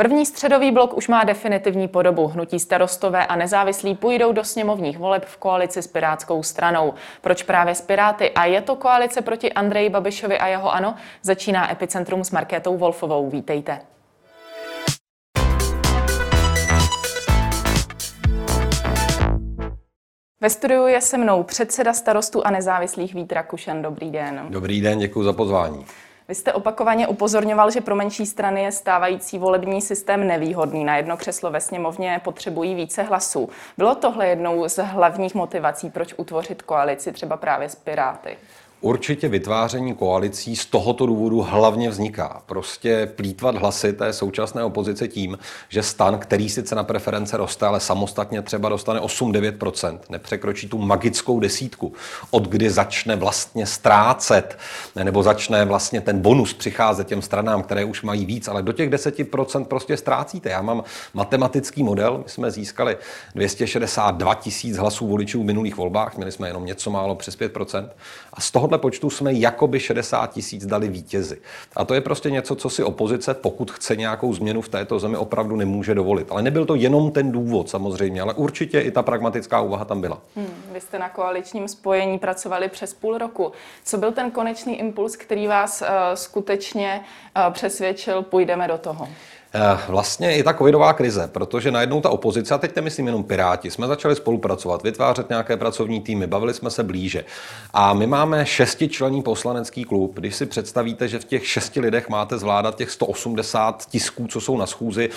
První středový blok už má definitivní podobu. Hnutí starostové a nezávislí půjdou do sněmovních voleb v koalici s Pirátskou stranou. Proč právě s Piráty? A je to koalice proti Andreji Babišovi a jeho ANO? Začíná Epicentrum s Markétou Wolfovou. Vítejte. Ve studiu je se mnou předseda starostů a nezávislých Vít Rakušan. Dobrý den. Dobrý den, děkuji za pozvání. Vy jste opakovaně upozorňoval, že pro menší strany je stávající volební systém nevýhodný. Na jedno křeslo ve sněmovně potřebují více hlasů. Bylo tohle jednou z hlavních motivací, proč utvořit koalici třeba právě s Piráty? Určitě vytváření koalicí z tohoto důvodu hlavně vzniká. Prostě plítvat hlasy té současné opozice tím, že stan, který sice na preference roste, ale samostatně třeba dostane 8-9%, nepřekročí tu magickou desítku, od kdy začne vlastně ztrácet, nebo začne vlastně ten bonus přicházet těm stranám, které už mají víc, ale do těch 10% prostě ztrácíte. Já mám matematický model, my jsme získali 262 tisíc hlasů voličů v minulých volbách, měli jsme jenom něco málo přes 5%, a z toho tohohle počtu jsme jakoby 60 tisíc dali vítězi. A to je prostě něco, co si opozice, pokud chce nějakou změnu v této zemi, opravdu nemůže dovolit. Ale nebyl to jenom ten důvod samozřejmě, ale určitě i ta pragmatická úvaha tam byla. Hmm, vy jste na koaličním spojení pracovali přes půl roku. Co byl ten konečný impuls, který vás uh, skutečně uh, přesvědčil, půjdeme do toho? Eh, vlastně i ta covidová krize, protože najednou ta opozice, a teď nemyslím jenom Piráti, jsme začali spolupracovat, vytvářet nějaké pracovní týmy, bavili jsme se blíže. A my máme šestičlenný poslanecký klub. Když si představíte, že v těch šesti lidech máte zvládat těch 180 tisků, co jsou na schůzi,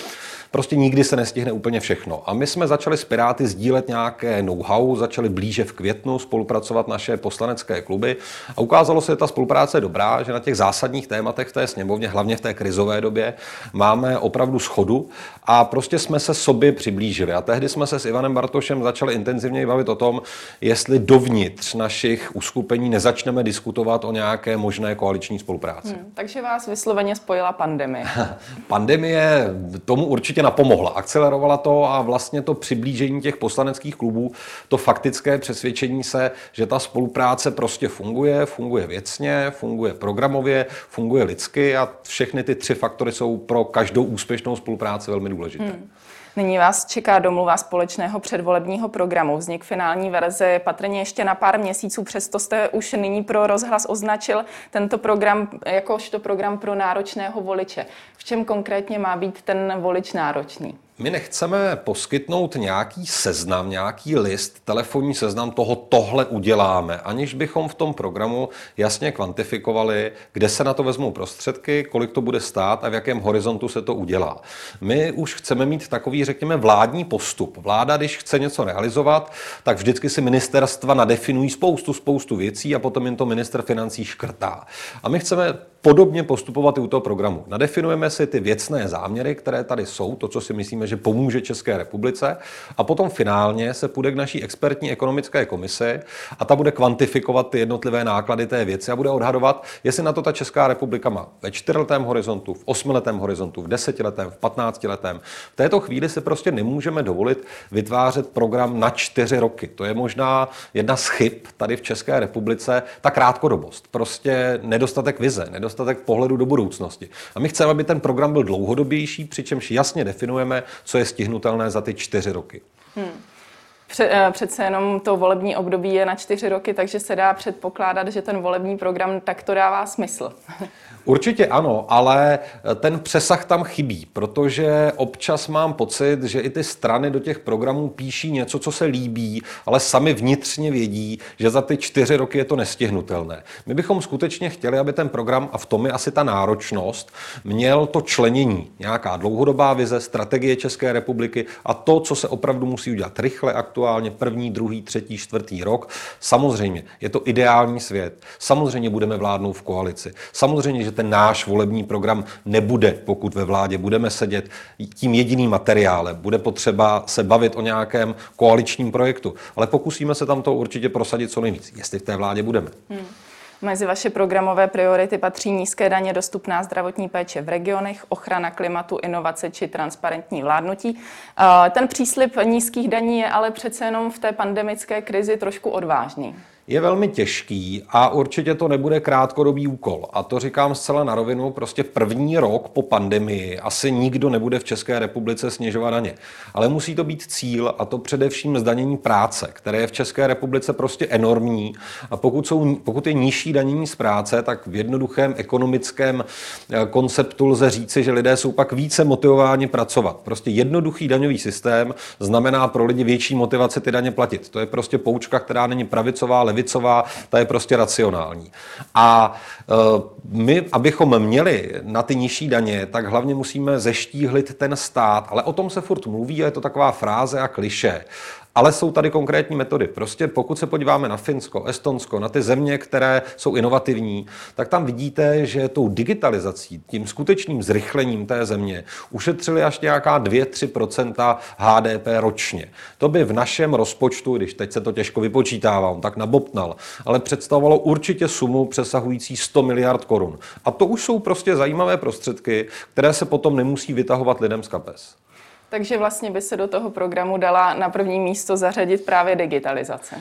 prostě nikdy se nestihne úplně všechno. A my jsme začali s Piráty sdílet nějaké know-how, začali blíže v květnu spolupracovat naše poslanecké kluby a ukázalo se, že ta spolupráce je dobrá, že na těch zásadních tématech v té sněmovně, hlavně v té krizové době, máme opravdu schodu a prostě jsme se sobě přiblížili. A tehdy jsme se s Ivanem Bartošem začali intenzivně bavit o tom, jestli dovnitř našich uskupení nezačneme diskutovat o nějaké možné koaliční spolupráci. Hmm, takže vás vysloveně spojila pandemie. pandemie tomu určitě napomohla, akcelerovala to a vlastně to přiblížení těch poslaneckých klubů, to faktické přesvědčení se, že ta spolupráce prostě funguje, funguje věcně, funguje programově, funguje lidsky a všechny ty tři faktory jsou pro každou úspěšnou spolupráci velmi důležité. Hmm. Nyní vás čeká domluva společného předvolebního programu. Vznik finální verze patrně ještě na pár měsíců, přesto jste už nyní pro rozhlas označil tento program jakožto program pro náročného voliče. V čem konkrétně má být ten volič náročný? My nechceme poskytnout nějaký seznam, nějaký list, telefonní seznam toho, tohle uděláme, aniž bychom v tom programu jasně kvantifikovali, kde se na to vezmou prostředky, kolik to bude stát a v jakém horizontu se to udělá. My už chceme mít takový, řekněme, vládní postup. Vláda, když chce něco realizovat, tak vždycky si ministerstva nadefinují spoustu, spoustu věcí a potom jim to minister financí škrtá. A my chceme podobně postupovat i u toho programu. Nadefinujeme si ty věcné záměry, které tady jsou, to, co si myslíme, že pomůže České republice, a potom finálně se půjde k naší expertní ekonomické komisi a ta bude kvantifikovat ty jednotlivé náklady té věci a bude odhadovat, jestli na to ta Česká republika má ve čtyřletém horizontu, v osmiletém horizontu, v desetiletém, v patnáctiletém. V této chvíli si prostě nemůžeme dovolit vytvářet program na čtyři roky. To je možná jedna z chyb tady v České republice, ta krátkodobost. Prostě nedostatek vize, nedostatek nedostatek pohledu do budoucnosti. A my chceme, aby ten program byl dlouhodobější, přičemž jasně definujeme, co je stihnutelné za ty čtyři roky. Hmm. Eh, přece jenom to volební období je na čtyři roky, takže se dá předpokládat, že ten volební program takto dává smysl. Určitě ano, ale eh, ten přesah tam chybí, protože občas mám pocit, že i ty strany do těch programů píší něco, co se líbí, ale sami vnitřně vědí, že za ty čtyři roky je to nestihnutelné. My bychom skutečně chtěli, aby ten program, a v tom je asi ta náročnost, měl to členění, nějaká dlouhodobá vize, strategie České republiky a to, co se opravdu musí udělat rychle, aktuálně první, druhý, třetí, čtvrtý rok. Samozřejmě je to ideální svět. Samozřejmě budeme vládnout v koalici. Samozřejmě, že ten náš volební program nebude, pokud ve vládě budeme sedět tím jediným materiálem. Bude potřeba se bavit o nějakém koaličním projektu, ale pokusíme se tam to určitě prosadit co nejvíc, jestli v té vládě budeme. Hmm. Mezi vaše programové priority patří nízké daně, dostupná zdravotní péče v regionech, ochrana klimatu, inovace či transparentní vládnutí. Ten příslip nízkých daní je ale přece jenom v té pandemické krizi trošku odvážný. Je velmi těžký a určitě to nebude krátkodobý úkol. A to říkám zcela na rovinu, prostě první rok po pandemii asi nikdo nebude v České republice snižovat daně. Ale musí to být cíl a to především zdanění práce, které je v České republice prostě enormní. A pokud, jsou, pokud je nižší danění z práce, tak v jednoduchém ekonomickém eh, konceptu lze říci, že lidé jsou pak více motivováni pracovat. Prostě jednoduchý daňový systém znamená pro lidi větší motivaci ty daně platit. To je prostě poučka, která není pravicová, levicová, ta je prostě racionální. A e, my, abychom měli na ty nižší daně, tak hlavně musíme zeštíhlit ten stát, ale o tom se furt mluví a je to taková fráze a kliše. Ale jsou tady konkrétní metody. Prostě pokud se podíváme na Finsko, Estonsko, na ty země, které jsou inovativní, tak tam vidíte, že tou digitalizací, tím skutečným zrychlením té země ušetřili až nějaká 2-3% HDP ročně. To by v našem rozpočtu, když teď se to těžko vypočítává, on tak nabobtnal, ale představovalo určitě sumu přesahující 100 miliard korun. A to už jsou prostě zajímavé prostředky, které se potom nemusí vytahovat lidem z kapes. Takže vlastně by se do toho programu dala na první místo zařadit právě digitalizace.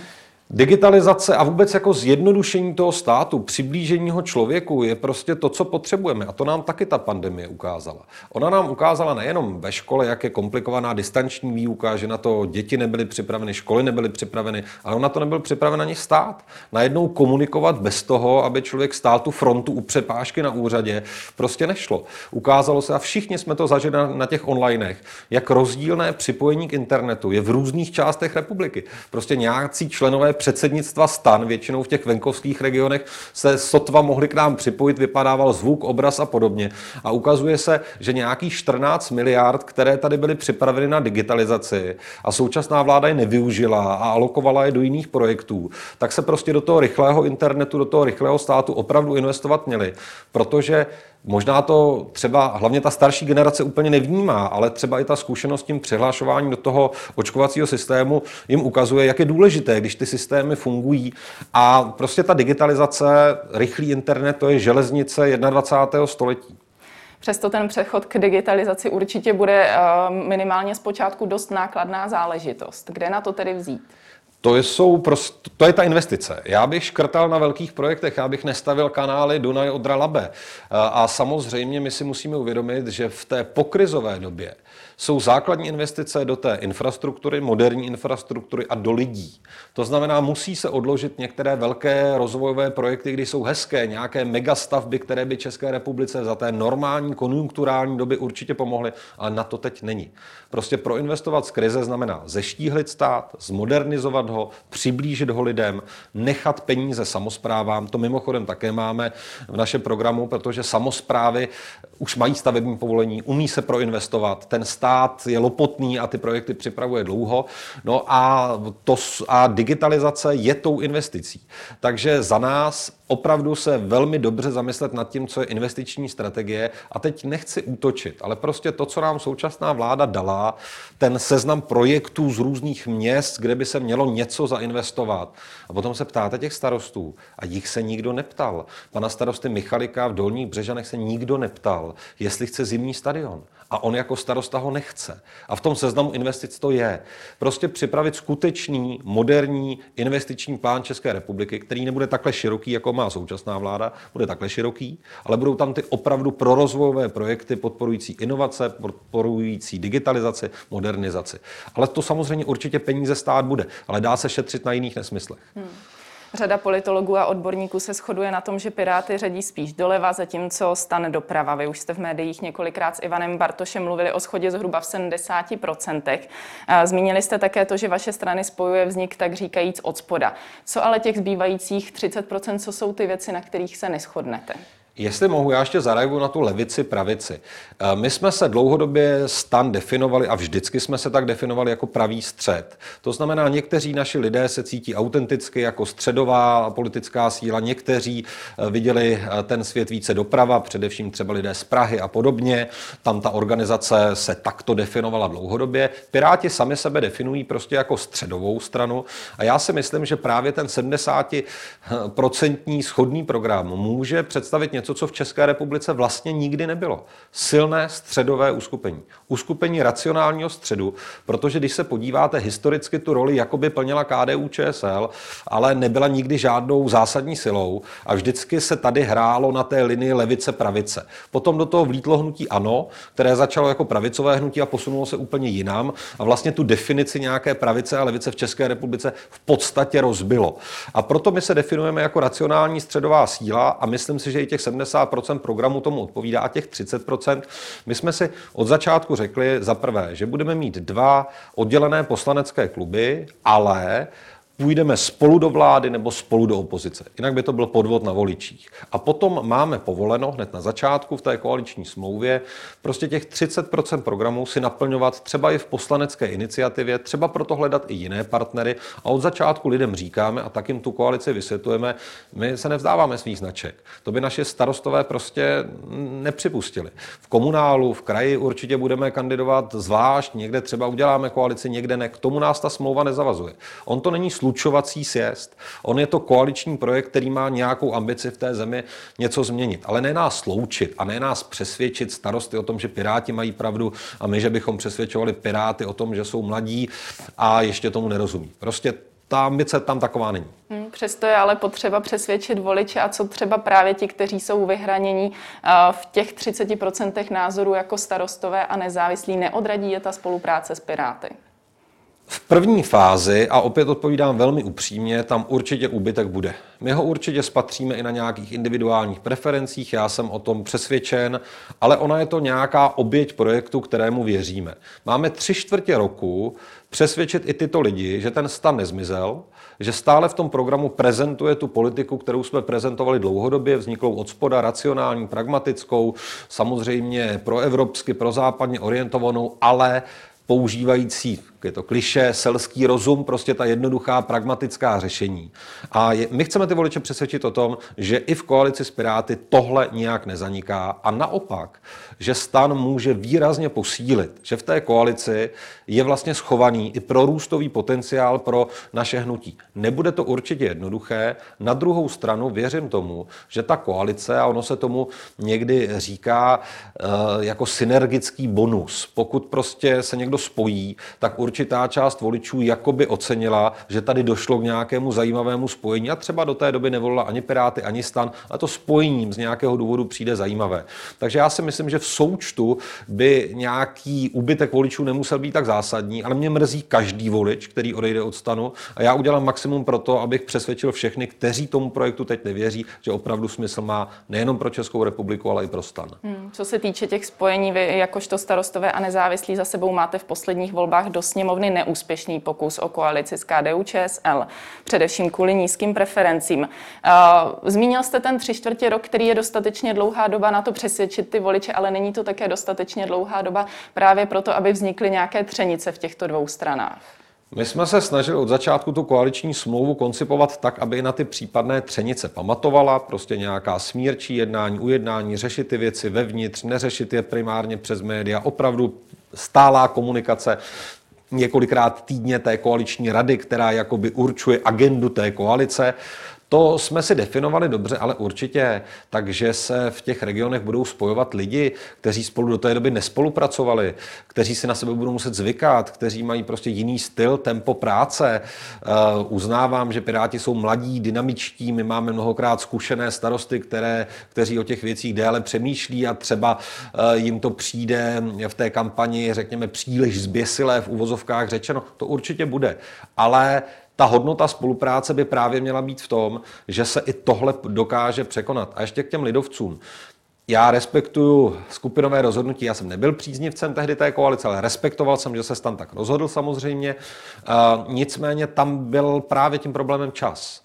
Digitalizace a vůbec jako zjednodušení toho státu, přiblížení ho člověku je prostě to, co potřebujeme. A to nám taky ta pandemie ukázala. Ona nám ukázala nejenom ve škole, jak je komplikovaná distanční výuka, že na to děti nebyly připraveny, školy nebyly připraveny, ale na to nebyl připraven ani stát. Najednou komunikovat bez toho, aby člověk stál tu frontu u přepážky na úřadě, prostě nešlo. Ukázalo se, a všichni jsme to zažili na, na těch onlinech, jak rozdílné připojení k internetu je v různých částech republiky. Prostě nějací členové předsednictva stan, většinou v těch venkovských regionech, se sotva mohli k nám připojit, vypadával zvuk, obraz a podobně. A ukazuje se, že nějakých 14 miliard, které tady byly připraveny na digitalizaci a současná vláda je nevyužila a alokovala je do jiných projektů, tak se prostě do toho rychlého internetu, do toho rychlého státu opravdu investovat měli. Protože Možná to třeba hlavně ta starší generace úplně nevnímá, ale třeba i ta zkušenost tím přihlášováním do toho očkovacího systému jim ukazuje, jak je důležité, když ty systémy fungují. A prostě ta digitalizace, rychlý internet, to je železnice 21. století. Přesto ten přechod k digitalizaci určitě bude eh, minimálně zpočátku dost nákladná záležitost. Kde na to tedy vzít? To, jsou prost, to je ta investice. Já bych škrtal na velkých projektech, já bych nestavil kanály Dunaj Odra Labe. A samozřejmě my si musíme uvědomit, že v té pokrizové době jsou základní investice do té infrastruktury, moderní infrastruktury a do lidí. To znamená, musí se odložit některé velké rozvojové projekty, kdy jsou hezké, nějaké megastavby, které by České republice za té normální konjunkturální doby určitě pomohly, ale na to teď není. Prostě proinvestovat z krize znamená zeštíhlit stát, zmodernizovat ho, přiblížit ho lidem, nechat peníze samozprávám. To mimochodem také máme v našem programu, protože samozprávy už mají stavební povolení, umí se proinvestovat, ten stát je lopotný a ty projekty připravuje dlouho. No a, to, a digitalizace je tou investicí. Takže za nás opravdu se velmi dobře zamyslet nad tím, co je investiční strategie. A teď nechci útočit, ale prostě to, co nám současná vláda dala, ten seznam projektů z různých měst, kde by se mělo něco zainvestovat. A potom se ptáte těch starostů a jich se nikdo neptal. Pana starosty Michalika v Dolních Břežanech se nikdo neptal, jestli chce zimní stadion. A on jako starosta ho nechce. A v tom seznamu investic to je. Prostě připravit skutečný, moderní investiční plán České republiky, který nebude takhle široký, jako má současná vláda, bude takhle široký, ale budou tam ty opravdu prorozvojové projekty podporující inovace, podporující digitalizaci, modernizaci. Ale to samozřejmě určitě peníze stát bude, ale dá se šetřit na jiných nesmyslech. Hmm. Řada politologů a odborníků se shoduje na tom, že Piráty řadí spíš doleva, zatímco stan doprava. Vy už jste v médiích několikrát s Ivanem Bartošem mluvili o schodě zhruba v 70%. Zmínili jste také to, že vaše strany spojuje vznik tak říkajíc od spoda. Co ale těch zbývajících 30%, co jsou ty věci, na kterých se neschodnete? Jestli mohu, já ještě zareaguju na tu levici, pravici. Eh, my jsme se dlouhodobě stan definovali a vždycky jsme se tak definovali jako pravý střed. To znamená, někteří naši lidé se cítí autenticky jako středová politická síla, někteří eh, viděli eh, ten svět více doprava, především třeba lidé z Prahy a podobně. Tam ta organizace se takto definovala dlouhodobě. Piráti sami sebe definují prostě jako středovou stranu a já si myslím, že právě ten 70% schodný program může představit něco, něco, co v České republice vlastně nikdy nebylo. Silné středové uskupení. Uskupení racionálního středu, protože když se podíváte historicky tu roli, jakoby plnila KDU ČSL, ale nebyla nikdy žádnou zásadní silou a vždycky se tady hrálo na té linii levice-pravice. Potom do toho vlítlo hnutí ANO, které začalo jako pravicové hnutí a posunulo se úplně jinam a vlastně tu definici nějaké pravice a levice v České republice v podstatě rozbilo. A proto my se definujeme jako racionální středová síla a myslím si, že i těch 70% programu tomu odpovídá a těch 30%. My jsme si od začátku řekli za prvé, že budeme mít dva oddělené poslanecké kluby, ale půjdeme spolu do vlády nebo spolu do opozice. Jinak by to byl podvod na voličích. A potom máme povoleno hned na začátku v té koaliční smlouvě prostě těch 30% programů si naplňovat třeba i v poslanecké iniciativě, třeba proto hledat i jiné partnery. A od začátku lidem říkáme a tak jim tu koalici vysvětlujeme, my se nevzdáváme svých značek. To by naše starostové prostě nepřipustili. V komunálu, v kraji určitě budeme kandidovat zvlášť, někde třeba uděláme koalici, někde ne. K tomu nás ta smlouva nezavazuje. On to není slučovací sjezd. On je to koaliční projekt, který má nějakou ambici v té zemi něco změnit. Ale ne nás sloučit a ne nás přesvědčit starosty o tom, že Piráti mají pravdu a my, že bychom přesvědčovali Piráty o tom, že jsou mladí a ještě tomu nerozumí. Prostě ta ambice tam taková není. Hmm, přesto je ale potřeba přesvědčit voliče a co třeba právě ti, kteří jsou vyhranění v těch 30% názorů jako starostové a nezávislí, neodradí je ta spolupráce s Piráty? V první fázi, a opět odpovídám velmi upřímně, tam určitě úbytek bude. My ho určitě spatříme i na nějakých individuálních preferencích, já jsem o tom přesvědčen, ale ona je to nějaká oběť projektu, kterému věříme. Máme tři čtvrtě roku přesvědčit i tyto lidi, že ten stan nezmizel, že stále v tom programu prezentuje tu politiku, kterou jsme prezentovali dlouhodobě, vzniklou od spoda, racionální, pragmatickou, samozřejmě proevropsky, prozápadně orientovanou, ale používající je to kliše, selský rozum, prostě ta jednoduchá pragmatická řešení. A je, my chceme ty voliče přesvědčit o tom, že i v koalici s Piráty tohle nijak nezaniká a naopak, že stan může výrazně posílit, že v té koalici je vlastně schovaný i prorůstový potenciál pro naše hnutí. Nebude to určitě jednoduché, na druhou stranu věřím tomu, že ta koalice, a ono se tomu někdy říká e, jako synergický bonus, pokud prostě se někdo spojí, tak určitě určitá část voličů jakoby ocenila, že tady došlo k nějakému zajímavému spojení a třeba do té doby nevolila ani Piráty, ani stan, ale to spojením z nějakého důvodu přijde zajímavé. Takže já si myslím, že v součtu by nějaký úbytek voličů nemusel být tak zásadní, ale mě mrzí každý volič, který odejde od stanu a já udělám maximum pro to, abych přesvědčil všechny, kteří tomu projektu teď nevěří, že opravdu smysl má nejenom pro Českou republiku, ale i pro stan. Hmm, co se týče těch spojení, vy jakožto starostové a nezávislí za sebou máte v posledních volbách do sněmovny neúspěšný pokus o koalici s KDU ČSL, především kvůli nízkým preferencím. Zmínil jste ten tři čtvrtě rok, který je dostatečně dlouhá doba na to přesvědčit ty voliče, ale není to také dostatečně dlouhá doba právě proto, aby vznikly nějaké třenice v těchto dvou stranách. My jsme se snažili od začátku tu koaliční smlouvu koncipovat tak, aby na ty případné třenice pamatovala, prostě nějaká smírčí jednání, ujednání, řešit ty věci vevnitř, neřešit je primárně přes média, opravdu stálá komunikace několikrát týdně té koaliční rady, která jakoby určuje agendu té koalice. To jsme si definovali dobře, ale určitě takže se v těch regionech budou spojovat lidi, kteří spolu do té doby nespolupracovali, kteří si na sebe budou muset zvykat, kteří mají prostě jiný styl, tempo práce. Uh, uznávám, že Piráti jsou mladí, dynamičtí, my máme mnohokrát zkušené starosty, které, kteří o těch věcích déle přemýšlí a třeba uh, jim to přijde v té kampani, řekněme, příliš zběsilé v uvozovkách řečeno. To určitě bude. Ale ta hodnota spolupráce by právě měla být v tom, že se i tohle dokáže překonat. A ještě k těm lidovcům. Já respektuju skupinové rozhodnutí, já jsem nebyl příznivcem tehdy té koalice, ale respektoval jsem, že se stan tak rozhodl samozřejmě. Uh, nicméně tam byl právě tím problémem čas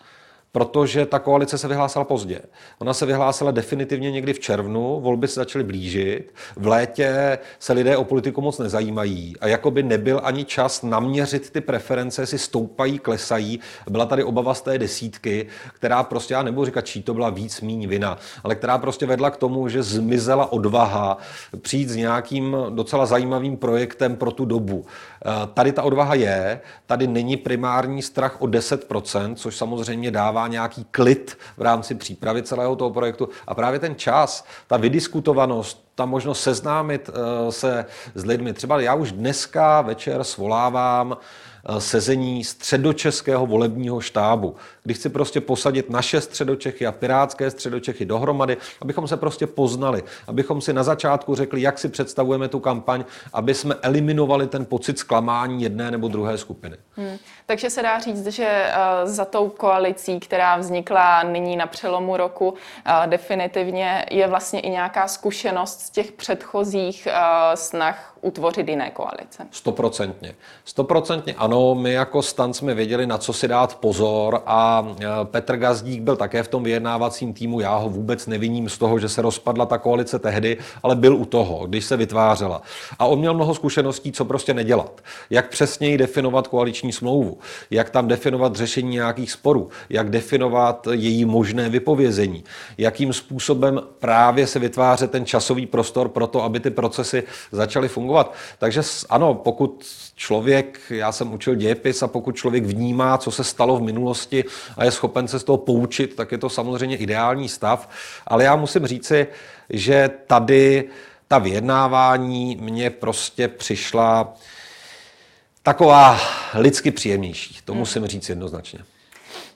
protože ta koalice se vyhlásila pozdě. Ona se vyhlásila definitivně někdy v červnu, volby se začaly blížit, v létě se lidé o politiku moc nezajímají a jako by nebyl ani čas naměřit ty preference, jestli stoupají, klesají. Byla tady obava z té desítky, která prostě, já nebudu říkat, čí to byla víc míň vina, ale která prostě vedla k tomu, že zmizela odvaha přijít s nějakým docela zajímavým projektem pro tu dobu. Eh, tady ta odvaha je, tady není primární strach o 10%, což samozřejmě dává nějaký klid v rámci přípravy celého toho projektu. A právě ten čas, ta vydiskutovanost, ta možnost seznámit eh, se s lidmi. Třeba já už dneska večer svolávám Eh, sezení středočeského volebního štábu, kdy chci prostě posadit naše středočechy a pirátské středočechy dohromady, abychom se prostě poznali, abychom si na začátku řekli, jak si představujeme tu kampaň, aby jsme eliminovali ten pocit zklamání jedné nebo druhé skupiny. Hmm. Takže se dá říct, že uh, za tou koalicí, která vznikla nyní na přelomu roku, uh, definitivně je vlastně i nějaká zkušenost z těch předchozích uh, snah utvořit jiné koalice. Stoprocentně. Stoprocentně ano, my jako stan jsme věděli, na co si dát pozor a Petr Gazdík byl také v tom vyjednávacím týmu. Já ho vůbec neviním z toho, že se rozpadla ta koalice tehdy, ale byl u toho, když se vytvářela. A on měl mnoho zkušeností, co prostě nedělat. Jak přesněji definovat koaliční smlouvu, jak tam definovat řešení nějakých sporů, jak definovat její možné vypovězení, jakým způsobem právě se vytvářet ten časový prostor pro to, aby ty procesy začaly fungovat fungovat. Takže ano, pokud člověk, já jsem učil dějepis a pokud člověk vnímá, co se stalo v minulosti a je schopen se z toho poučit, tak je to samozřejmě ideální stav. Ale já musím říci, že tady ta vyjednávání mě prostě přišla taková lidsky příjemnější. To musím říct jednoznačně.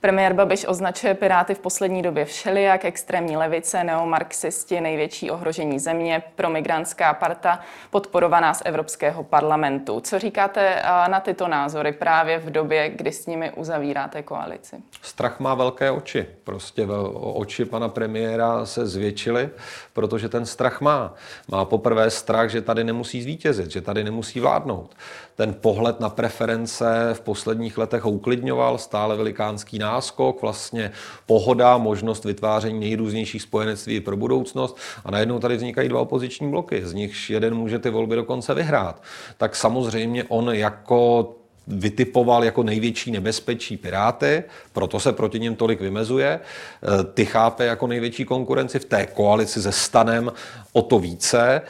Premiér Babiš označuje Piráty v poslední době všelijak, extrémní levice, neomarxisti, největší ohrožení země, promigrantská parta, podporovaná z Evropského parlamentu. Co říkáte na tyto názory právě v době, kdy s nimi uzavíráte koalici? Strach má velké oči. Prostě oči pana premiéra se zvětšily, protože ten strach má. Má poprvé strach, že tady nemusí zvítězit, že tady nemusí vládnout. Ten pohled na preference v posledních letech uklidňoval, stále velikánský náskok, vlastně pohoda, možnost vytváření nejrůznějších spojenectví pro budoucnost a najednou tady vznikají dva opoziční bloky, z nichž jeden může ty volby dokonce vyhrát. Tak samozřejmě on jako vytipoval jako největší nebezpečí Piráty, proto se proti něm tolik vymezuje. E, ty chápe jako největší konkurenci v té koalici se stanem o to více.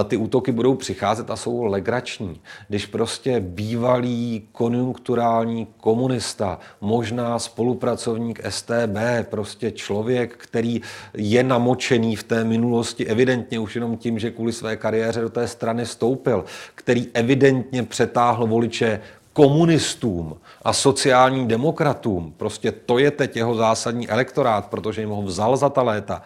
E, ty útoky budou přicházet a jsou legrační. Když prostě bývalý konjunkturální komunista, možná spolupracovník STB, prostě člověk, který je namočený v té minulosti evidentně už jenom tím, že kvůli své kariéře do té strany stoupil, který evidentně přetáhl voliče komunistům a sociálním demokratům, prostě to je teď jeho zásadní elektorát, protože jim ho vzal za ta léta,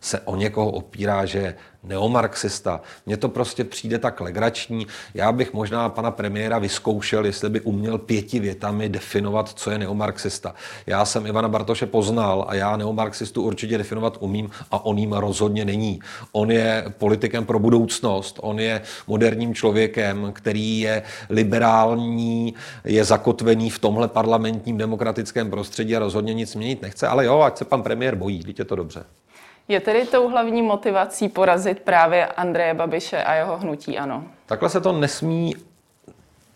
se o někoho opírá, že neomarxista. Mně to prostě přijde tak legrační. Já bych možná pana premiéra vyzkoušel, jestli by uměl pěti větami definovat, co je neomarxista. Já jsem Ivana Bartoše poznal a já neomarxistu určitě definovat umím a on jim rozhodně není. On je politikem pro budoucnost, on je moderním člověkem, který je liberální, je zakotvený v tomhle parlamentním demokratickém prostředí a rozhodně nic měnit nechce, ale jo, ať se pan premiér bojí, je to dobře. Je tedy tou hlavní motivací porazit právě Andreje Babiše a jeho hnutí ano? Takhle se to nesmí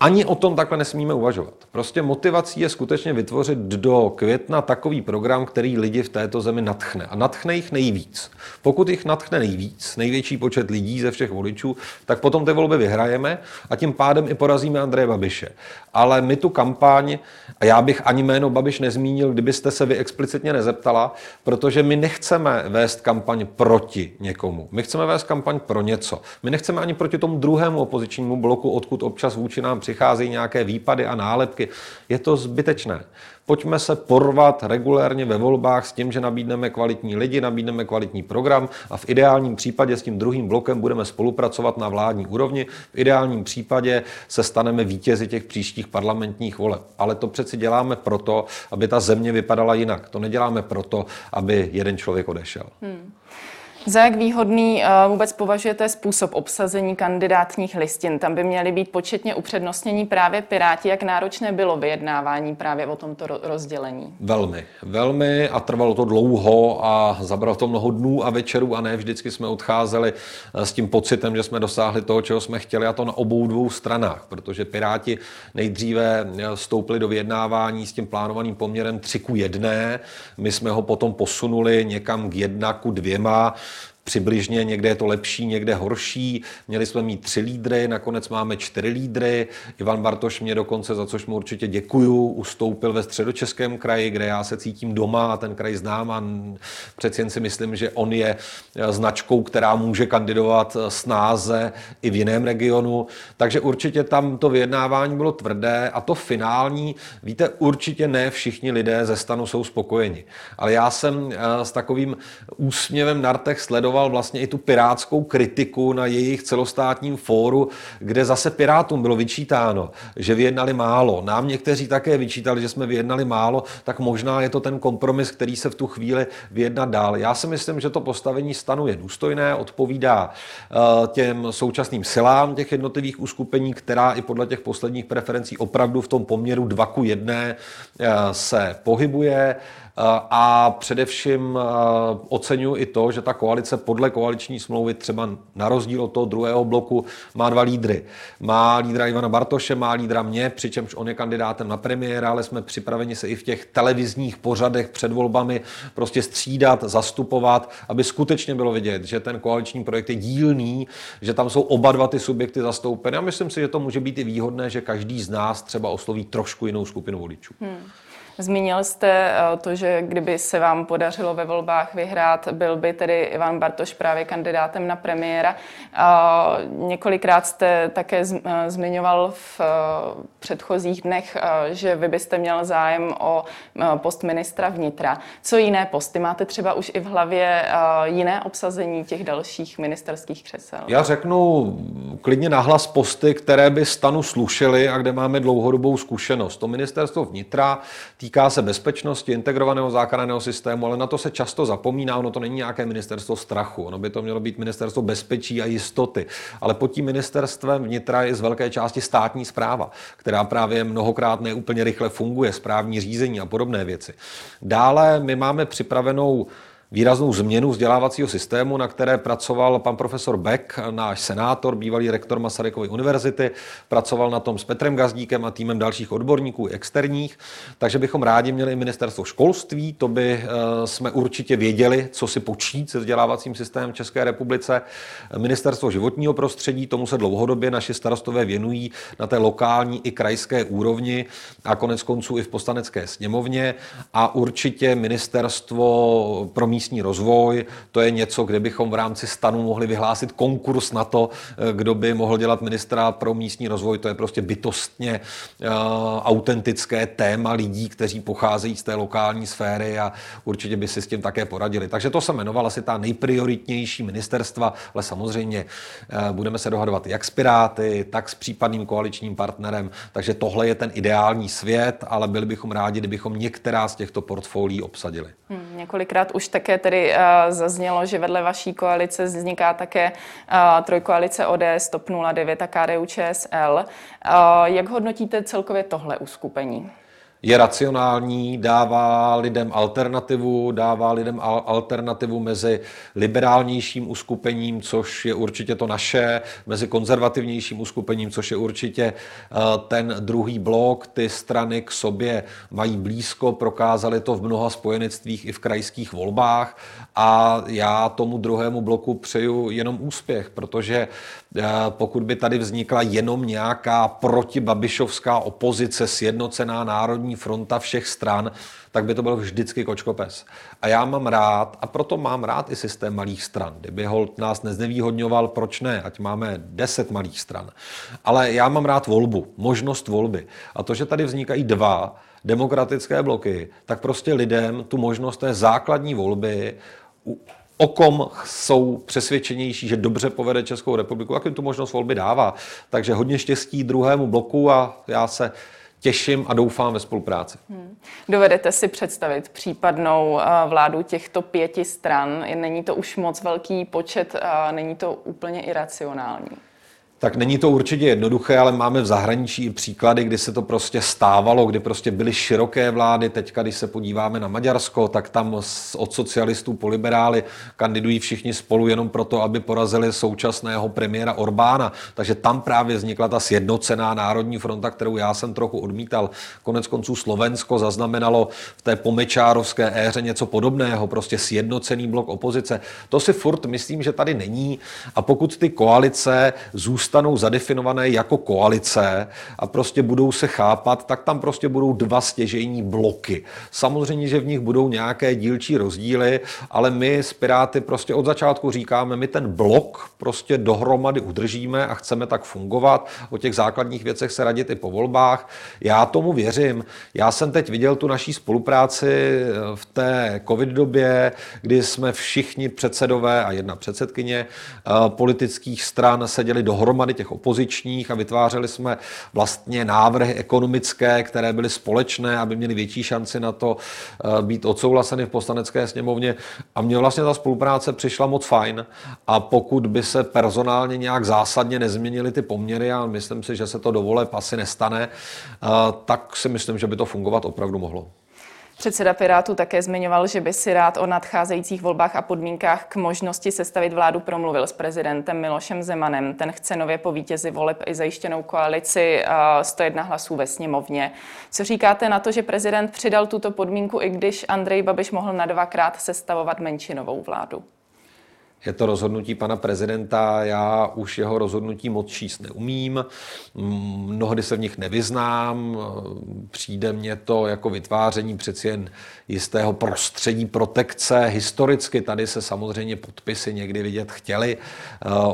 ani o tom takhle nesmíme uvažovat. Prostě motivací je skutečně vytvořit do května takový program, který lidi v této zemi natchne. A natchne jich nejvíc. Pokud jich natchne nejvíc, největší počet lidí ze všech voličů, tak potom ty volby vyhrajeme a tím pádem i porazíme Andreje Babiše. Ale my tu kampaň, a já bych ani jméno Babiš nezmínil, kdybyste se vy explicitně nezeptala, protože my nechceme vést kampaň proti někomu. My chceme vést kampaň pro něco. My nechceme ani proti tomu druhému opozičnímu bloku, odkud občas vůči nám přicházejí nějaké výpady a nálepky. Je to zbytečné. Pojďme se porvat regulérně ve volbách s tím, že nabídneme kvalitní lidi, nabídneme kvalitní program a v ideálním případě s tím druhým blokem budeme spolupracovat na vládní úrovni. V ideálním případě se staneme vítězi těch příštích parlamentních voleb. Ale to přeci děláme proto, aby ta země vypadala jinak. To neděláme proto, aby jeden člověk odešel. Hmm. Za jak výhodný eh, vůbec považujete způsob obsazení kandidátních listin? Tam by měly být početně upřednostnění právě Piráti. Jak náročné bylo vyjednávání právě o tomto rozdělení? Velmi, velmi a trvalo to dlouho a zabralo to mnoho dnů a večerů a ne vždycky jsme odcházeli eh, s tím pocitem, že jsme dosáhli toho, čeho jsme chtěli a to na obou dvou stranách, protože Piráti nejdříve eh, vstoupili do vyjednávání s tím plánovaným poměrem 3 ku 1. My jsme ho potom posunuli někam k 1 ku 2 přibližně, někde je to lepší, někde horší. Měli jsme mít tři lídry, nakonec máme čtyři lídry. Ivan Bartoš mě dokonce, za což mu určitě děkuju, ustoupil ve středočeském kraji, kde já se cítím doma a ten kraj znám a přeci jen si myslím, že on je značkou, která může kandidovat snáze i v jiném regionu. Takže určitě tam to vyjednávání bylo tvrdé a to finální, víte, určitě ne všichni lidé ze stanu jsou spokojeni. Ale já jsem eh, s takovým úsměvem na rtech sledoval vlastně i tu pirátskou kritiku na jejich celostátním fóru, kde zase Pirátům bylo vyčítáno, že vyjednali málo. Nám někteří také vyčítali, že jsme vyjednali málo, tak možná je to ten kompromis, který se v tu chvíli vyjednat dál. Já si myslím, že to postavení stanu je důstojné, odpovídá eh, těm současným silám těch jednotlivých uskupení, která i podle těch posledních preferencí opravdu v tom poměru 2 ku 1 eh, se pohybuje. Eh, a především eh, oceňuji i to, že ta koalice podle koaliční smlouvy třeba na rozdíl od toho druhého bloku má dva lídry. Má lídra Ivana Bartoše, má lídra mě, přičemž on je kandidátem na premiéra, ale jsme připraveni se i v těch televizních pořadech před volbami prostě střídat, zastupovat, aby skutečně bylo vidět, že ten koaliční projekt je dílný, že tam jsou oba dva ty subjekty zastoupeny. A myslím si, že to může být i výhodné, že každý z nás třeba osloví trošku jinou skupinu voličů. Hmm. Zmínil jste eh, to, že kdyby se vám podařilo ve volbách vyhrát, byl by tedy Ivan Bartoš právě kandidátem na premiéra. Několikrát jste také eh, zmiňoval v eh, předchozích dnech, že vy byste měl zájem o post ministra vnitra. Co jiné posty? Máte třeba už i v hlavě jiné obsazení těch dalších ministerských křesel? Já řeknu klidně nahlas posty, které by stanu slušely a kde máme dlouhodobou zkušenost. To ministerstvo vnitra, Týká se bezpečnosti, integrovaného záchranného systému, ale na to se často zapomíná. Ono to není nějaké ministerstvo strachu, ono by to mělo být ministerstvo bezpečí a jistoty. Ale pod tím ministerstvem vnitra je z velké části státní zpráva, která právě mnohokrát neúplně rychle funguje, správní řízení a podobné věci. Dále my máme připravenou výraznou změnu vzdělávacího systému, na které pracoval pan profesor Beck, náš senátor, bývalý rektor Masarykovy univerzity. Pracoval na tom s Petrem Gazdíkem a týmem dalších odborníků externích. Takže bychom rádi měli ministerstvo školství, to by eh, jsme určitě věděli, co si počít se vzdělávacím systémem v České republice. Ministerstvo životního prostředí, tomu se dlouhodobě naši starostové věnují na té lokální i krajské úrovni a konec konců i v poslanecké sněmovně. A určitě ministerstvo pro místní rozvoj. To je něco, kde bychom v rámci stanu mohli vyhlásit konkurs na to, eh, kdo by mohl dělat ministra pro místní rozvoj. To je prostě bytostně uh, autentické téma lidí, kteří pocházejí z té lokální sféry a určitě by si s tím také poradili. Takže to se jmenovala asi ta nejprioritnější ministerstva, ale samozřejmě uh, budeme se dohadovat jak s Piráty, tak s případným koaličním partnerem. Takže tohle je ten ideální svět, ale byli bychom rádi, kdybychom některá z těchto portfolií obsadili. Hmm, několikrát už tak také tedy uh, zaznělo, že vedle vaší koalice vzniká také uh, trojkoalice ODS, TOP 09 a KDU ČSL. Uh, jak hodnotíte celkově tohle uskupení? Je racionální, dává lidem alternativu, dává lidem alternativu mezi liberálnějším uskupením, což je určitě to naše, mezi konzervativnějším uskupením, což je určitě eh, ten druhý blok. Ty strany k sobě mají blízko, prokázali to v mnoha spojenectvích i v krajských volbách a já tomu druhému bloku přeju jenom úspěch, protože pokud by tady vznikla jenom nějaká protibabišovská opozice, sjednocená národní národní fronta všech stran, tak by to byl vždycky kočkopes. A já mám rád, a proto mám rád i systém malých stran. Kdyby Holt nás neznevýhodňoval, proč ne? Ať máme deset malých stran. Ale já mám rád volbu, možnost volby. A to, že tady vznikají dva demokratické bloky, tak prostě lidem tu možnost té základní volby o kom jsou přesvědčenější, že dobře povede Českou republiku, jak jim tu možnost volby dává. Takže hodně štěstí druhému bloku a já se těším a doufám ve spolupráci. Hmm. Dovedete si představit případnou eh, vládu těchto pěti stran? Není to už moc velký počet, není to úplně iracionální? Tak není to určitě jednoduché, ale máme v zahraničí i příklady, kdy se to prostě stávalo, kdy prostě byly široké vlády. Teďka, když se podíváme na Maďarsko, tak tam od socialistů po liberály kandidují všichni spolu jenom proto, aby porazili současného premiéra Orbána. Takže tam právě vznikla ta sjednocená národní fronta, kterou já jsem trochu odmítal. Konec konců Slovensko zaznamenalo v té pomečárovské éře něco podobného, prostě sjednocený blok opozice. To si furt myslím, že tady není. A pokud ty koalice zůstanou zůstanou zadefinované jako koalice a prostě budou se chápat, tak tam prostě budou dva stěžejní bloky. Samozřejmě, že v nich budou nějaké dílčí rozdíly, ale my s Piráty prostě od začátku říkáme, my ten blok prostě dohromady udržíme a chceme tak fungovat. O těch základních věcech se radit i po volbách. Já tomu věřím. Já jsem teď viděl tu naší spolupráci v té covid době, kdy jsme všichni předsedové a jedna předsedkyně eh, politických stran seděli dohromady dohromady těch opozičních a vytvářeli jsme vlastně návrhy ekonomické, které byly společné, aby měly větší šanci na to eh, být odsouhlaseny v poslanecké sněmovně. A mně vlastně ta spolupráce přišla moc fajn. A pokud by se personálně nějak zásadně nezměnily ty poměry, a myslím si, že se to dovoleb asi nestane, eh, tak si myslím, že by to fungovat opravdu mohlo. Předseda Pirátu také zmiňoval, že by si rád o nadcházejících volbách a podmínkách k možnosti sestavit vládu promluvil s prezidentem Milošem Zemanem. Ten chce nově po vítězi voleb i zajištěnou koalici 101 hlasů ve sněmovně. Co říkáte na to, že prezident přidal tuto podmínku, i když Andrej Babiš mohl na dvakrát sestavovat menšinovou vládu? Je to rozhodnutí pana prezidenta, já už jeho rozhodnutí moc číst neumím, mnohdy se v nich nevyznám, přijde mně to jako vytváření přeci jen jistého prostředí protekce. Historicky tady se samozřejmě podpisy někdy vidět chtěli,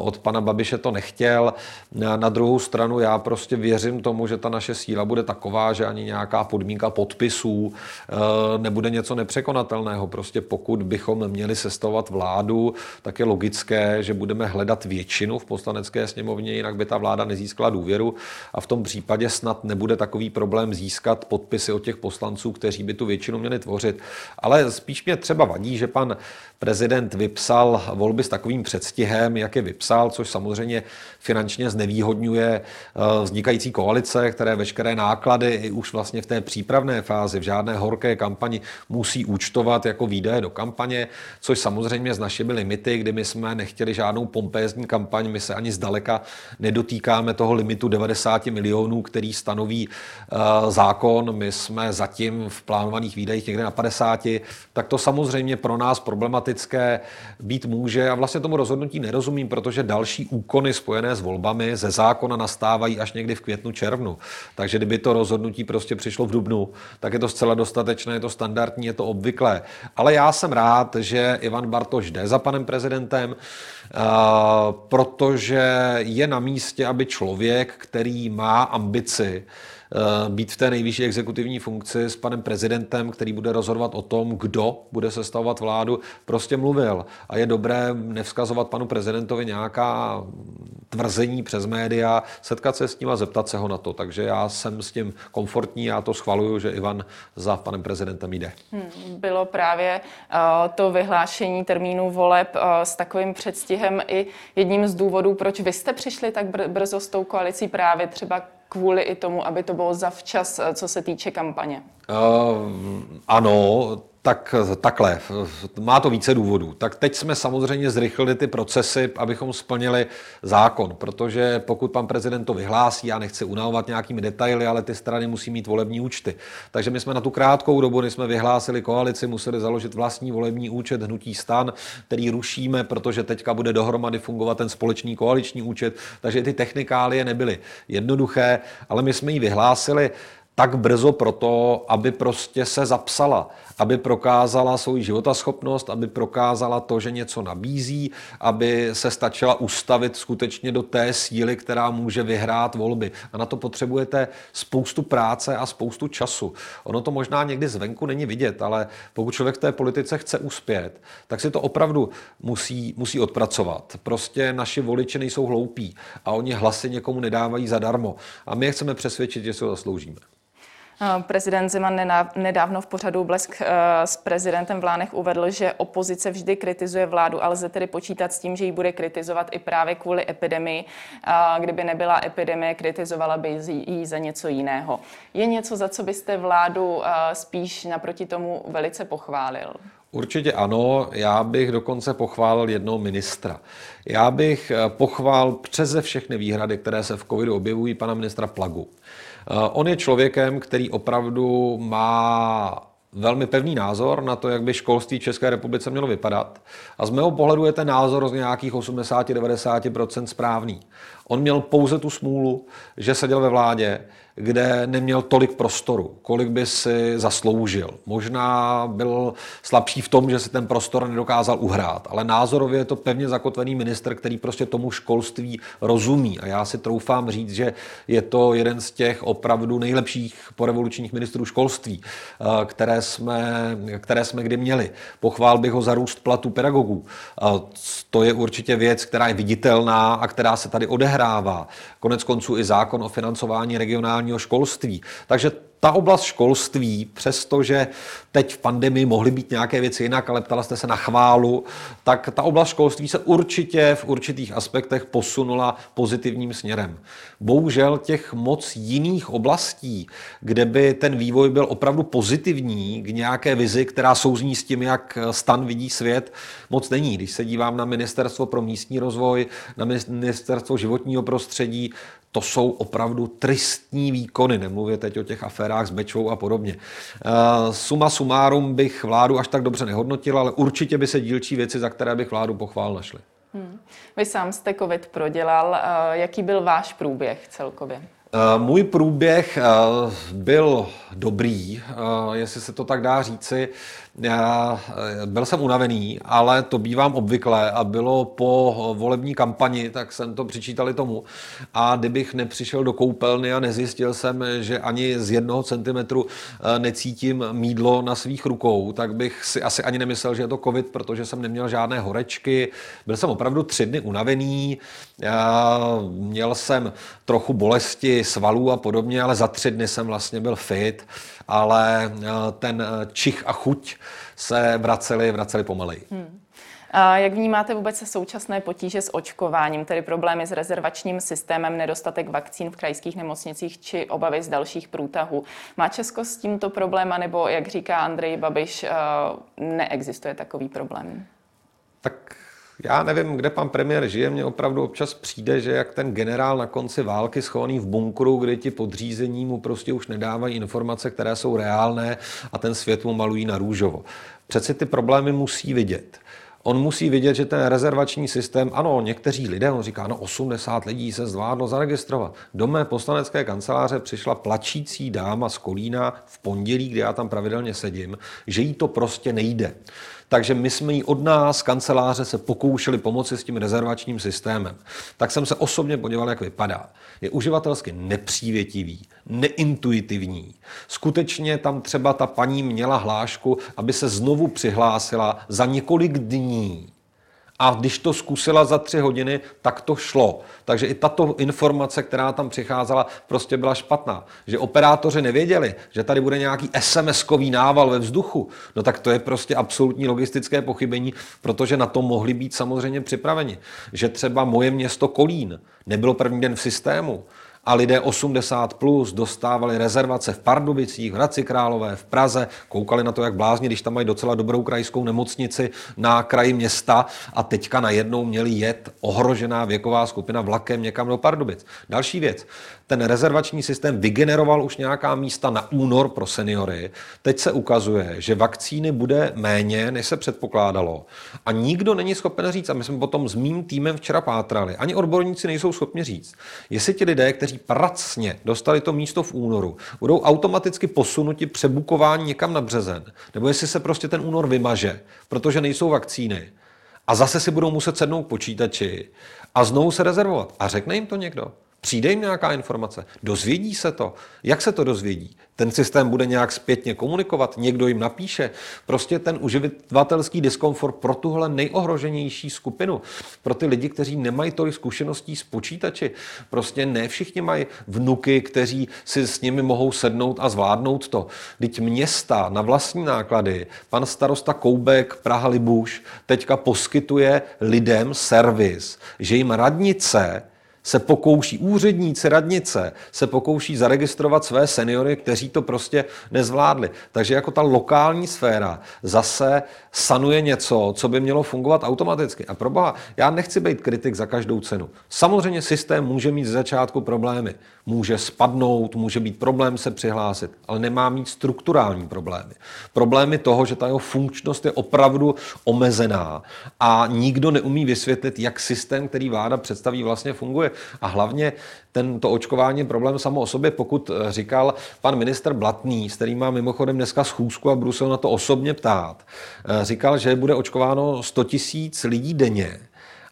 od pana Babiše to nechtěl. Na druhou stranu já prostě věřím tomu, že ta naše síla bude taková, že ani nějaká podmínka podpisů eh, nebude něco nepřekonatelného. Prostě pokud bychom měli sestavovat vládu, tak tak je logické, že budeme hledat většinu v poslanecké sněmovně, jinak by ta vláda nezískala důvěru a v tom případě snad nebude takový problém získat podpisy od těch poslanců, kteří by tu většinu měli tvořit. Ale spíš mě třeba vadí, že pan prezident vypsal volby s takovým předstihem, jak je vypsal, což samozřejmě finančně znevýhodňuje eh, vznikající koalice, které veškeré náklady i už vlastně v té přípravné fázi, v žádné horké kampani musí účtovat jako výdaje do kampaně, což samozřejmě s našimi limity, kdy my jsme nechtěli žádnou pompézní kampaň, my se ani zdaleka nedotýkáme toho limitu 90 milionů, který stanoví uh, zákon, my jsme zatím v plánovaných výdajích někde na 50, tak to samozřejmě pro nás problematické být může a vlastně tomu rozhodnutí nerozumím, protože další úkony spojené s volbami ze zákona nastávají až někdy v květnu, červnu. Takže kdyby to rozhodnutí prostě přišlo v dubnu, tak je to zcela dostatečné, je to standardní, je to obvyklé. Ale já jsem rád, že Ivan Bartoš jde za panem prezidentem prezidentem, eh, protože je na místě, aby člověk, který má ambici, být v té nejvyšší exekutivní funkci s panem prezidentem, který bude rozhodovat o tom, kdo bude sestavovat vládu, prostě mluvil. A je dobré nevzkazovat panu prezidentovi nějaká tvrzení přes média, setkat se s ním a zeptat se ho na to. Takže já jsem s tím komfortní, já to schvaluju, že Ivan za panem prezidentem jde. Hmm, bylo právě uh, to vyhlášení termínu voleb uh, s takovým předstihem i jedním z důvodů, proč vy jste přišli tak br- brzo s tou koalicí právě třeba kvůli i tomu, aby to bylo zavčas, eh, co se týče kampaně? Uh, ano, tak takhle, má to více důvodů. Tak teď jsme samozřejmě zrychlili ty procesy, abychom splnili zákon, protože pokud pan prezident to vyhlásí, já nechci unavovat nějakými detaily, ale ty strany musí mít volební účty. Takže my jsme na tu krátkou dobu, kdy jsme vyhlásili koalici, museli založit vlastní volební účet hnutí stan, který rušíme, protože teďka bude dohromady fungovat ten společný koaliční účet. Takže ty technikálie nebyly jednoduché, ale my jsme ji vyhlásili tak brzo proto, aby prostě se zapsala, aby prokázala svou životaschopnost, aby prokázala to, že něco nabízí, aby se stačila ustavit skutečně do té síly, která může vyhrát volby. A na to potřebujete spoustu práce a spoustu času. Ono to možná někdy zvenku není vidět, ale pokud člověk v té politice chce uspět, tak si to opravdu musí, musí odpracovat. Prostě naši voliči nejsou hloupí a oni hlasy někomu nedávají zadarmo. A my je chceme přesvědčit, že si ho zasloužíme. Prezident Zeman nedávno v pořadu Blesk eh, s prezidentem v Lánech uvedl, že opozice vždy kritizuje vládu, ale lze tedy počítat s tím, že ji bude kritizovat i právě kvůli epidemii. Kdyby nebyla epidemie, kritizovala by ji za něco jiného. Je něco, za co byste vládu eh, spíš naproti tomu velice pochválil? Určitě ano, já bych dokonce pochválil jednoho ministra. Já bych eh, pochvál přeze všechny výhrady, které se v covidu objevují, pana ministra Plagu. Eh, on je člověkem, který opravdu má velmi pevný názor na to, jak by školství České republice mělo vypadat. A z mého pohledu je ten názor z nějakých 80-90% správný. On měl pouze tu smůlu, že seděl ve vládě, kde neměl tolik prostoru, kolik by si zasloužil. Možná byl slabší v tom, že si ten prostor nedokázal uhrát, ale názorově je to pevně zakotvený minister, který prostě tomu školství rozumí. A já si troufám říct, že je to jeden z těch opravdu nejlepších porevolučních ministrů školství, eh, které jsme, které jsme kdy měli. Pochvál bych ho za růst platu pedagogů. Eh, to je určitě věc, která je viditelná a která se tady odehrává. Konec konců i zákon o financování regionální regionálního školství. Takže ta oblast školství, přestože teď v pandemii mohly být nějaké věci jinak, ale ptala jste se na chválu, tak ta oblast školství se určitě v určitých aspektech posunula pozitivním směrem. Bohužel těch moc jiných oblastí, kde by ten vývoj byl opravdu pozitivní k nějaké vizi, která souzní s tím, jak stan vidí svět, moc není. Když se dívám na Ministerstvo pro místní rozvoj, na Ministerstvo životního prostředí, to jsou opravdu tristní výkony, nemluvě teď o těch aférách s Bečou a podobně. Eh, suma sumárum bych vládu až tak dobře nehodnotil, ale určitě by se dílčí věci, za které bych vládu pochvál, našly. Hmm. Vy sám jste COVID prodělal. Eh, jaký byl váš průběh celkově? Eh, můj průběh byl dobrý, jestli se to tak dá říci. Já eh, byl jsem unavený, ale to bývám obvykle a bylo po volební kampani, tak jsem to přičítali tomu. A kdybych nepřišel do koupelny a nezjistil jsem, že ani z jednoho centimetru eh, necítím mídlo na svých rukou, tak bych si asi ani nemyslel, že je to covid, protože jsem neměl žádné horečky. Byl jsem opravdu tři dny unavený, měl jsem trochu bolesti svalů a podobně, ale za tři dny jsem vlastně byl fit, ale eh, ten čich a chuť se vraceli, vraceli pomalej. Hmm. A jak vnímáte vůbec současné potíže s očkováním, tedy problémy s rezervačním systémem, nedostatek vakcín v krajských nemocnicích či obavy z dalších průtahů? Má Česko s tímto problém, nebo jak říká Andrej Babiš, eh, neexistuje takový problém? Tak já nevím, kde pan premiér žije, mně opravdu občas přijde, že jak ten generál na konci války schovaný v bunkru, kdy ti podřízení mu prostě už nedávají informace, které jsou reálné a ten svět mu malují na růžovo. Přeci ty problémy musí vidět. On musí vidět, že ten rezervační systém, ano, někteří lidé, on říká, no 80 lidí se zvládlo zaregistrovat. Do mé poslanecké kanceláře přišla plačící dáma z Kolína v pondělí, kdy já tam pravidelně sedím, že jí to prostě nejde. Takže my jsme jí od nás, kanceláře, se pokoušeli pomoci s tím rezervačním systémem. Tak jsem se osobně podíval, jak vypadá. Je uživatelsky nepřívětivý, neintuitivní. Skutečně tam třeba ta paní měla hlášku, aby se znovu přihlásila za několik dní a když to zkusila za tři hodiny, tak to šlo. Takže i tato informace, která tam přicházela, prostě byla špatná. Že operátoři nevěděli, že tady bude nějaký SMS-kový nával ve vzduchu, no tak to je prostě absolutní logistické pochybení, protože na to mohli být samozřejmě připraveni. Že třeba moje město Kolín nebylo první den v systému, a lidé 80 plus dostávali rezervace v Pardubicích, v Hradci Králové, v Praze, koukali na to, jak blázni, když tam mají docela dobrou krajskou nemocnici na kraji města a teďka najednou měli jet ohrožená věková skupina vlakem někam do Pardubic. Další věc, ten rezervační systém vygeneroval už nějaká místa na únor pro seniory. Teď se ukazuje, že vakcíny bude méně, než se předpokládalo. A nikdo není schopen říct, a my jsme potom s mým týmem včera pátrali, ani odborníci nejsou schopni říct, jestli ti lidé, kteří pracně dostali to místo v únoru, budou automaticky posunuti přebukování někam na březen, nebo jestli se prostě ten únor vymaže, protože nejsou vakcíny. A zase si budou muset sednout počítači a znovu se rezervovat. A řekne jim to někdo? Přijde jim nějaká informace? Dozvědí se to? Jak se to dozvědí? Ten systém bude nějak zpětně komunikovat, někdo jim napíše. Prostě ten uživatelský diskomfort pro tuhle nejohroženější skupinu, pro ty lidi, kteří nemají tolik zkušeností s počítači, prostě ne všichni mají vnuky, kteří si s nimi mohou sednout a zvládnout to. Teď města na vlastní náklady, pan starosta Koubek, Praha Libuš, teďka poskytuje lidem servis, že jim radnice se pokouší, úředníci radnice se pokouší zaregistrovat své seniory, kteří to prostě nezvládli. Takže jako ta lokální sféra zase sanuje něco, co by mělo fungovat automaticky. A proboha, já nechci být kritik za každou cenu. Samozřejmě systém může mít z začátku problémy. Může spadnout, může být problém se přihlásit, ale nemá mít strukturální problémy. Problémy toho, že ta jeho funkčnost je opravdu omezená a nikdo neumí vysvětlit, jak systém, který vláda představí, vlastně funguje. A hlavně tento očkování je problém samo o sobě, pokud eh, říkal pan minister Blatný, s kterým má mimochodem dneska schůzku a budu se na to osobně ptát, eh, říkal, že bude očkováno 100 tisíc lidí denně.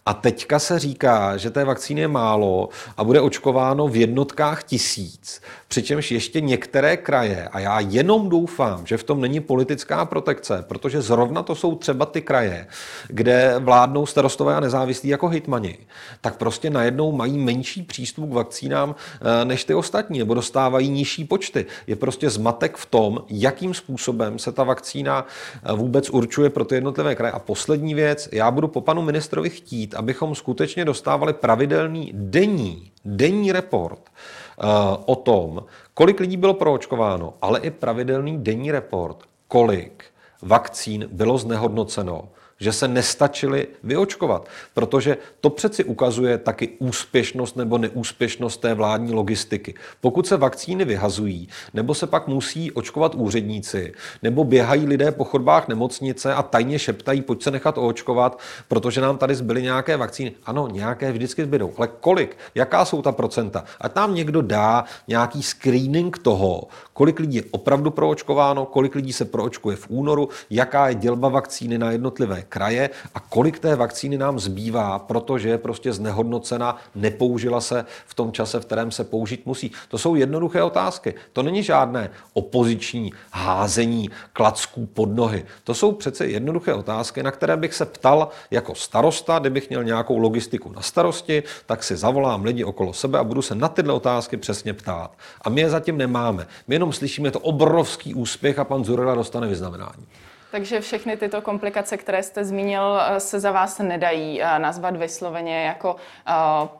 A teďka se říká, že té vakcíny je málo a bude očkováno v jednotkách tisíc. Přičemž ještě některé kraje, a já jenom doufám, že v tom není politická protekce, protože zrovna to jsou třeba ty kraje, kde vládnou starostové a nezávislí jako hejtmani, tak prostě najednou mají menší přístup k vakcínám eh, než ty ostatní, nebo dostávají nižší počty. Je prostě zmatek v tom, jakým způsobem se ta vakcína eh, vůbec určuje pro ty jednotlivé kraje. A poslední věc, já budu po panu ministrovi chtít, abychom skutečně dostávali pravidelný denní, denní report uh, o tom, kolik lidí bylo proočkováno, ale i pravidelný denní report, kolik vakcín bylo znehodnoceno, že se nestačili vyočkovat, protože to přeci ukazuje taky úspěšnost nebo neúspěšnost té vládní logistiky. Pokud se vakcíny vyhazují, nebo se pak musí očkovat úředníci, nebo běhají lidé po chodbách nemocnice a tajně šeptají, pojď se nechat oočkovat, protože nám tady zbyly nějaké vakcíny. Ano, nějaké vždycky zbydou, ale kolik? Jaká jsou ta procenta? A tam někdo dá nějaký screening toho, kolik lidí je opravdu proočkováno, kolik lidí se proočkuje v únoru, jaká je dělba vakcíny na jednotlivé kraje a kolik té vakcíny nám zbývá, protože je prostě znehodnocena, nepoužila se v tom čase, v kterém se použít musí. To jsou jednoduché otázky. To není žádné opoziční házení klacků pod nohy. To jsou přece jednoduché otázky, na které bych se ptal jako starosta, kdybych měl nějakou logistiku na starosti, tak si zavolám lidi okolo sebe a budu se na tyhle otázky přesně ptát. A my je zatím nemáme. My jenom slyšíme to obrovský úspěch a pan Zurela dostane vyznamenání. Takže všechny tyto komplikace, které jste zmínil, eh, se za vás nedají eh, nazvat vysloveně jako eh,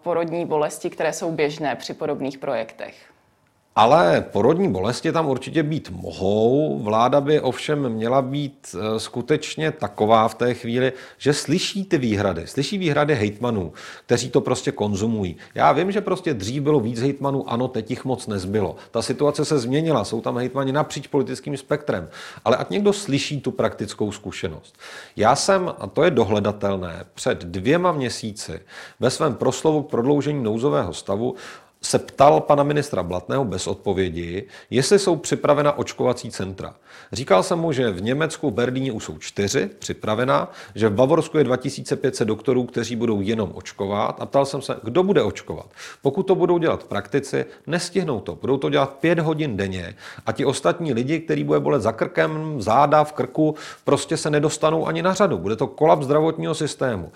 porodní bolesti, které jsou běžné při podobných projektech. Ale porodní bolesti tam určitě být mohou. Vláda by ovšem měla být eh, skutečně taková v té chvíli, že slyší ty výhrady. Slyší výhrady hejtmanů, kteří to prostě konzumují. Já vím, že prostě dřív bylo víc hejtmanů, ano, teď jich moc nezbylo. Ta situace se změnila, jsou tam hejtmani napříč politickým spektrem. Ale ať někdo slyší tu praktickou zkušenost. Já jsem, a to je dohledatelné, před dvěma měsíci ve svém proslovu k prodloužení nouzového stavu se ptal pana ministra Blatného bez odpovědi, jestli jsou připravena očkovací centra. Říkal jsem mu, že v Německu, v Berlíně už jsou čtyři připravená, že v Bavorsku je 2500 doktorů, kteří budou jenom očkovat a ptal jsem se, kdo bude očkovat. Pokud to budou dělat praktici, nestihnou to. Budou to dělat pět hodin denně a ti ostatní lidi, kteří bude bolet za krkem, záda v krku, prostě se nedostanou ani na řadu. Bude to kolaps zdravotního systému.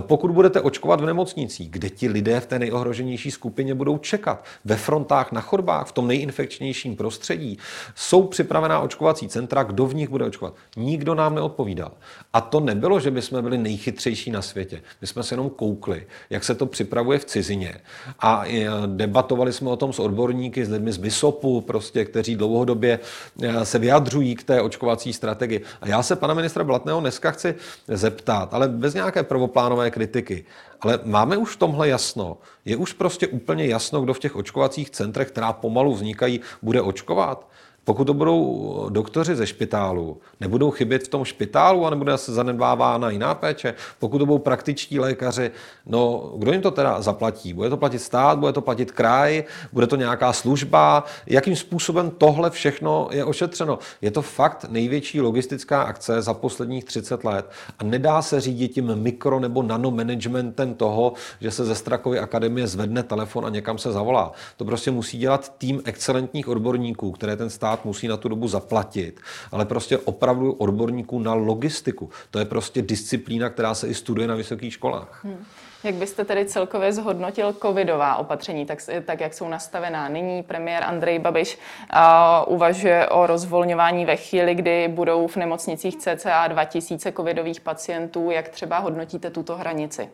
Pokud budete očkovat v nemocnicích, kde ti lidé v té nejohroženější skupině budou čekat. Ve frontách, na chodbách, v tom nejinfekčnějším prostředí jsou připravená očkovací centra, kdo v nich bude očkovat. Nikdo nám neodpovídal. A to nebylo, že bychom byli nejchytřejší na světě. My jsme se jenom koukli, jak se to připravuje v cizině. A e, debatovali jsme o tom s odborníky, s lidmi z VISOPu, prostě, kteří dlouhodobě e, se vyjadřují k té očkovací strategii. A já se pana ministra Blatného dneska chci zeptat, ale bez nějaké prvoplánové kritiky. Ale máme už v tomhle jasno. Je už prostě úplně jasno, kdo v těch očkovacích centrech, která pomalu vznikají, bude očkovat. Pokud to budou doktoři ze špitálu, nebudou chybět v tom špitálu a nebude se zanedbávána jiná péče. Pokud to budou praktičtí lékaři, no kdo jim to teda zaplatí? Bude to platit stát, bude to platit kraj, bude to nějaká služba? Jakým způsobem tohle všechno je ošetřeno? Je to fakt největší logistická akce za posledních 30 let a nedá se řídit tím mikro nebo nanomanagementem toho, že se ze Strakovy akademie zvedne telefon a někam se zavolá. To prostě musí dělat tým excelentních odborníků, které ten stát musí na tu dobu zaplatit, ale prostě opravdu odborníků na logistiku. To je prostě disciplína, která se i studuje na vysokých školách. Hmm. Jak byste tedy celkově zhodnotil covidová opatření, tak, tak jak jsou nastavená nyní? Premiér Andrej Babiš uh, uvažuje o rozvolňování ve chvíli, kdy budou v nemocnicích cca 2000 covidových pacientů. Jak třeba hodnotíte tuto hranici?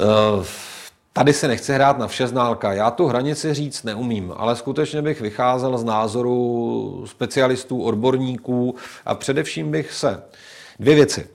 Uh... Tady se nechci hrát na vše ználka. Já tu hranici říct neumím, ale skutečně bych vycházel z názoru specialistů, odborníků a především bych se dvě věci.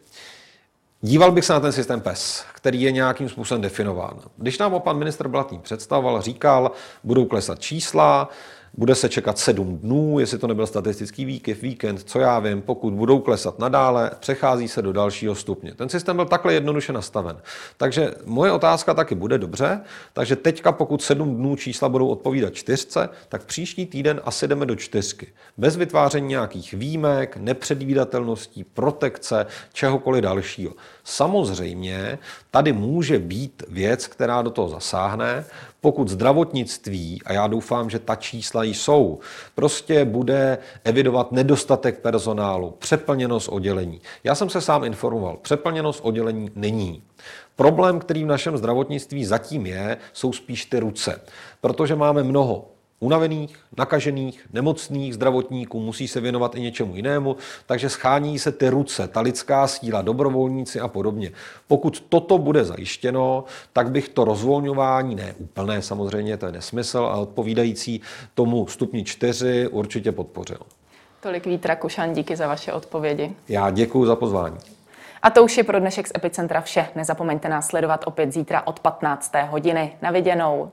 Díval bych se na ten systém PES, který je nějakým způsobem definován. Když nám ho pan ministr Blatný představoval, říkal, budou klesat čísla, bude se čekat sedm dnů, jestli to nebyl statistický výkyv, víkend, co já vím, pokud budou klesat nadále, přechází se do dalšího stupně. Ten systém byl takhle jednoduše nastaven. Takže moje otázka taky bude dobře, takže teďka pokud sedm dnů čísla budou odpovídat čtyřce, tak příští týden asi jdeme do čtyřky. Bez vytváření nějakých výjimek, nepředvídatelností, protekce, čehokoliv dalšího. Samozřejmě tady může být věc, která do toho zasáhne, pokud zdravotnictví, a já doufám, že ta čísla jsou, prostě bude evidovat nedostatek personálu, přeplněnost oddělení. Já jsem se sám informoval, přeplněnost oddělení není. Problém, který v našem zdravotnictví zatím je, jsou spíš ty ruce, protože máme mnoho unavených, nakažených, nemocných zdravotníků, musí se věnovat i něčemu jinému, takže schání se ty ruce, ta lidská síla, dobrovolníci a podobně. Pokud toto bude zajištěno, tak bych to rozvolňování, ne úplné samozřejmě, to je nesmysl, ale odpovídající tomu stupni 4 určitě podpořil. Tolik Vítra Kušan, díky za vaše odpovědi. Já děkuji za pozvání. A to už je pro dnešek z Epicentra vše. Nezapomeňte nás sledovat opět zítra od 15. hodiny. Na viděnou.